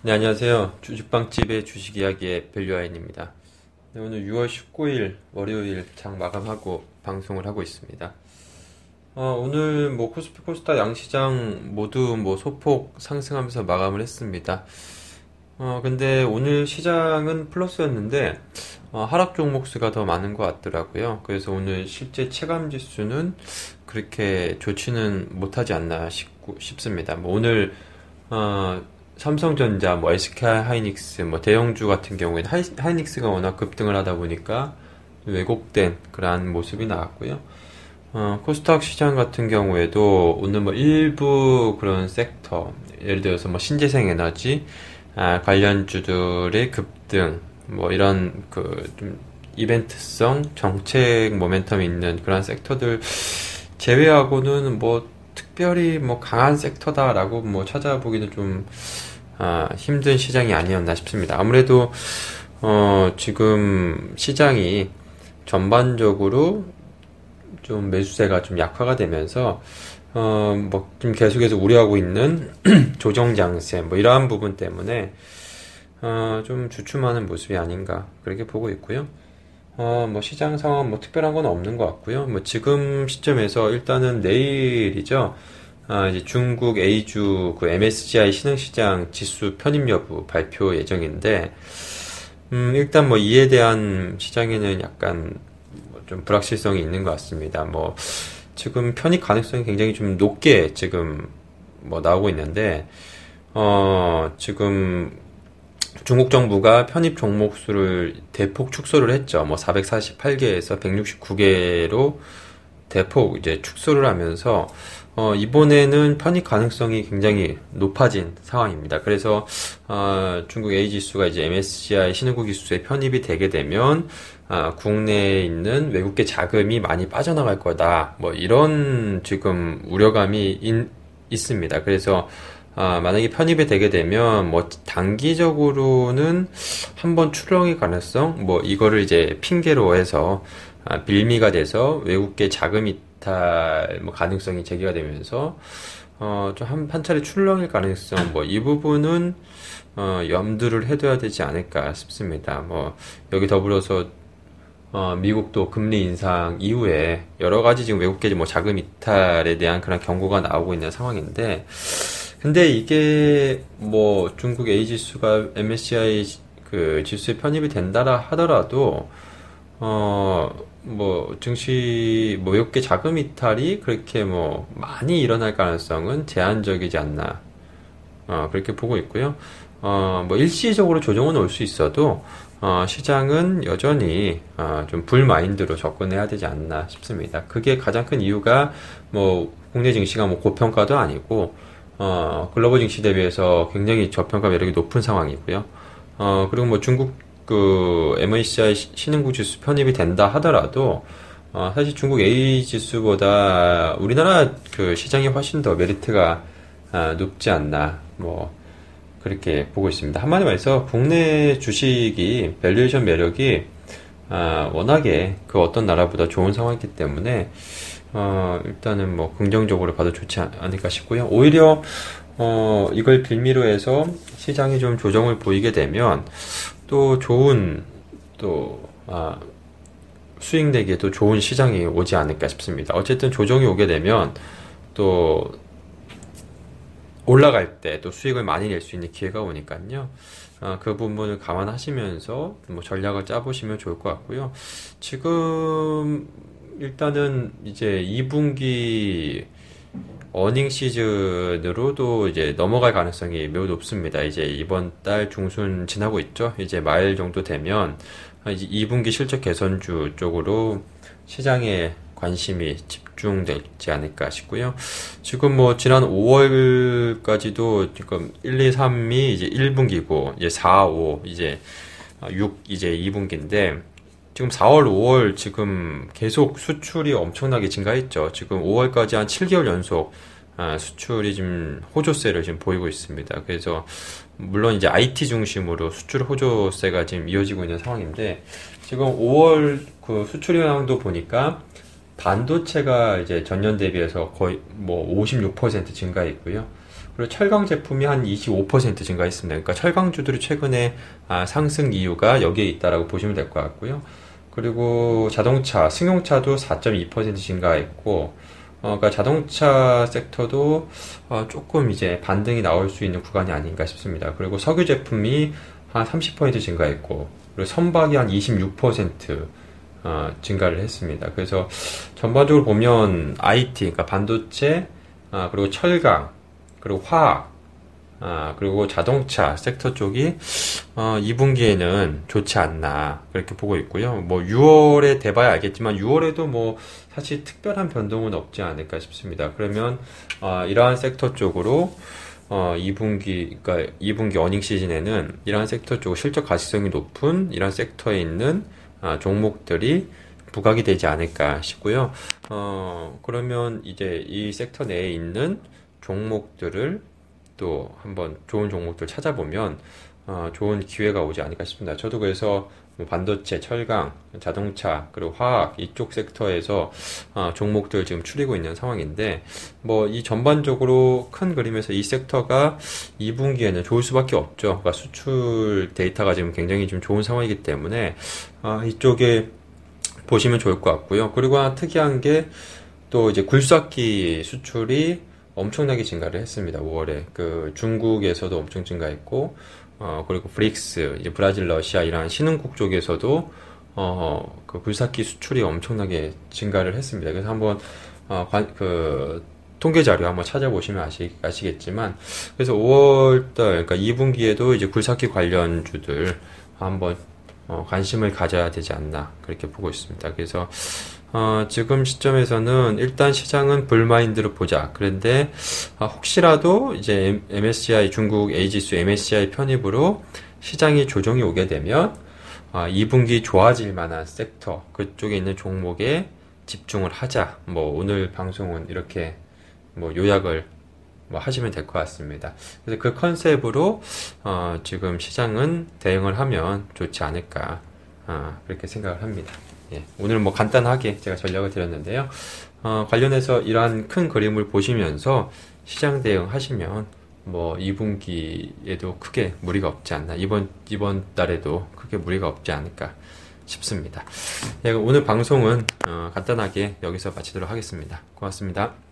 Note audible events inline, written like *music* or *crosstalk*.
네, 안녕하세요. 주식빵집의 주식 이야기의 밸류아인입니다. 네, 오늘 6월 19일 월요일 장 마감하고 방송을 하고 있습니다. 어, 오늘 뭐 코스피 코스타 양시장 모두 뭐 소폭 상승하면서 마감을 했습니다. 어, 근데 오늘 시장은 플러스였는데 어, 하락 종목 수가 더 많은 것 같더라고요. 그래서 오늘 실제 체감 지수는 그렇게 좋지는 못하지 않나 싶고, 싶습니다. 뭐 오늘 어, 삼성전자, 뭐 SK 하이닉스, 뭐 대형주 같은 경우에는 하이, 하이닉스가 워낙 급등을 하다 보니까 왜곡된 그러한 모습이 나왔고요. 어, 코스닥 시장 같은 경우에도 오늘 뭐 일부 그런 섹터, 예를 들어서 뭐 신재생 에너지 아, 관련주들의 급등, 뭐 이런 그 좀 이벤트성 정책 모멘텀이 있는 그런 섹터들 제외하고는 뭐 특별히 뭐 강한 섹터다라고 뭐 찾아보기는 좀 아, 힘든 시장이 아니었나 싶습니다. 아무래도 어, 지금 시장이 전반적으로 좀 매수세가 좀 약화가 되면서 어, 뭐좀 계속해서 우려하고 있는 *clears throat* 조정 장세 뭐 이러한 부분 때문에 어, 좀 주춤하는 모습이 아닌가 그렇게 보고 있고요. 어, 뭐 시장 상황 뭐 특별한 건 없는 것 같고요. 뭐 지금 시점에서 일단은 내일이죠. 아, 이제 중국 A주 그 MSCI 신흥시장 지수 편입 여부 발표 예정인데, 음, 일단 뭐 이에 대한 시장에는 약간 뭐 좀 불확실성이 있는 것 같습니다. 뭐 지금 편입 가능성이 굉장히 좀 높게 지금 뭐 나오고 있는데, 어, 지금 중국 정부가 편입 종목 수를 대폭 축소를 했죠. 뭐 448개에서 169개로 대폭 이제 축소를 하면서 어, 이번에는 편입 가능성이 굉장히 높아진 상황입니다. 그래서 어, 중국 A 지수가 이제 MSCI 신흥국 지수에 편입이 되게 되면 어, 국내에 있는 외국계 자금이 많이 빠져나갈 거다. 뭐 이런 지금 우려감이 인, 있습니다. 그래서 아, 만약에 편입이 되게 되면 뭐 단기적으로는 한번 출렁일 가능성 뭐 이거를 이제 핑계로 해서 아, 빌미가 돼서 외국계 자금 이탈 뭐 가능성이 제기가 되면서 어, 좀 한, 한 차례 출렁일 가능성 뭐 이 부분은 어, 염두를 해둬야 되지 않을까 싶습니다. 뭐 여기 더불어서 어, 미국도 금리 인상 이후에 여러 가지 지금 외국계 뭐 자금 이탈에 대한 그런 경고가 나오고 있는 상황인데 근데 이게 뭐 중국 A 지수가 MSCI 그 지수에 편입이 된다라 하더라도 어 뭐 증시 뭐 외국계 자금 이탈이 그렇게 뭐 많이 일어날 가능성은 제한적이지 않나 어 그렇게 보고 있고요. 어 뭐 일시적으로 조정은 올 수 있어도 어 시장은 여전히 어 좀 불마인드로 접근해야 되지 않나 싶습니다. 그게 가장 큰 이유가 뭐 국내 증시가 뭐 고평가도 아니고 어, 글로벌 증시 대비해서 굉장히 저평가 매력이 높은 상황이고요. 어, 그리고 뭐 중국 그 MSCI 신흥국 지수 편입이 된다 하더라도 어, 사실 중국 A 지수보다 우리나라 그 시장이 훨씬 더 메리트가 아, 높지 않나 뭐 그렇게 보고 있습니다. 한마디로 말해서 국내 주식이 valuation 매력이 아, 워낙에 그 어떤 나라보다 좋은 상황이기 때문에 어, 일단은 뭐 긍정적으로 봐도 좋지 않을까 싶고요. 오히려 어, 이걸 빌미로 해서 시장이 좀 조정을 보이게 되면 또 좋은 또 아, 수익 내기에도 좋은 시장이 오지 않을까 싶습니다. 어쨌든 조정이 오게 되면 또 올라갈 때 또 수익을 많이 낼 수 있는 기회가 오니까요. 아, 그 부분을 감안하시면서 뭐 전략을 짜보시면 좋을 것 같고요. 지금 일단은 이제 2분기 어닝 시즌으로도 이제 넘어갈 가능성이 매우 높습니다. 이제 이번 달 중순 지나고 있죠. 이제 말 정도 되면 이제 2분기 실적 개선주 쪽으로 시장에 관심이 집중되지 않을까 싶고요. 지금 뭐 지난 5월까지도 지금 1, 2, 3이 이제 1분기고 이제 4, 5 이제 6 이제 2분기인데 지금 4월, 5월 지금 계속 수출이 엄청나게 증가했죠. 지금 5월까지 한 7개월 연속 아, 수출이 지금 호조세를 지금 보이고 있습니다. 그래서 물론 이제 IT 중심으로 수출 호조세가 지금 이어지고 있는 상황인데 지금 5월 그 수출 현황도 보니까 반도체가 이제 전년 대비해서 거의 뭐 56% 증가했고요. 그리고 철강 제품이 한 25% 증가했습니다. 그러니까 철강주들이 최근에 아, 상승 이유가 여기에 있다라고 보시면 될 것 같고요. 그리고 자동차, 승용차도 4.2% 증가했고, 어, 그러니까 자동차 섹터도 어, 조금 이제 반등이 나올 수 있는 구간이 아닌가 싶습니다. 그리고 석유 제품이 한 30% 증가했고, 그리고 선박이 한 26% 어, 증가를 했습니다. 그래서 전반적으로 보면 IT, 그러니까 반도체, 아, 그리고 철강, 그리고 화학, 아, 그리고 자동차 섹터 쪽이 어, 2분기에는 좋지 않나 그렇게 보고 있고요. 뭐 6월에 돼봐야 알겠지만 6월에도 뭐 사실 특별한 변동은 없지 않을까 싶습니다. 그러면 어, 이러한 섹터 쪽으로 어, 2분기, 그러니까 2분기 어닝 시즌에는 이러한 섹터 쪽 실적 가시성이 높은 이러한 섹터에 있는 아, 종목들이 부각이 되지 않을까 싶고요. 어, 그러면 이제 이 섹터 내에 있는 종목들을 또 한번 좋은 종목들 찾아보면 어, 좋은 기회가 오지 않을까 싶습니다. 저도 그래서 뭐 반도체, 철강, 자동차, 그리고 화학 이쪽 섹터에서 어, 종목들 지금 추리고 있는 상황인데 뭐 이 전반적으로 큰 그림에서 이 섹터가 2분기에는 좋을 수밖에 없죠. 그러니까 수출 데이터가 지금 굉장히 좀 좋은 상황이기 때문에 어, 이쪽에 보시면 좋을 것 같고요. 그리고 하나 특이한 게 또 이제 굴삭기 수출이 엄청나게 증가를 했습니다. 5월에 그 중국에서도 엄청 증가했고 어 그리고 브릭스 이제 브라질, 러시아 이런 신흥국 쪽에서도 어 그 굴삭기 수출이 엄청나게 증가를 했습니다. 그래서 한번 어그 통계 자료 한번 찾아보시면 아시, 아시겠지만 그래서 5월달 그러니까 2분기에도 이제 굴삭기 관련 주들 한번 어, 관심을 가져야 되지 않나 그렇게 보고 있습니다. 그래서 어, 지금 시점에서는 일단 시장은 불마인드로 보자. 그런데 어, 혹시라도 이제 MSCI 중국 A지수 MSCI 편입으로 시장이 조정이 오게 되면 어, 2분기 좋아질 만한 섹터 그쪽에 있는 종목에 집중을 하자. 뭐 오늘 방송은 이렇게 뭐 요약을 뭐 하시면 될 것 같습니다. 그래서 그 컨셉으로 어, 지금 시장은 대응을 하면 좋지 않을까 어, 그렇게 생각을 합니다. 예, 오늘 뭐 간단하게 제가 전략을 드렸는데요. 어, 관련해서 이러한 큰 그림을 보시면서 시장 대응하시면 뭐 2분기에도 크게 무리가 없지 않나 이번 이번 달에도 크게 무리가 없지 않을까 싶습니다. 예, 오늘 방송은 어, 간단하게 여기서 마치도록 하겠습니다. 고맙습니다.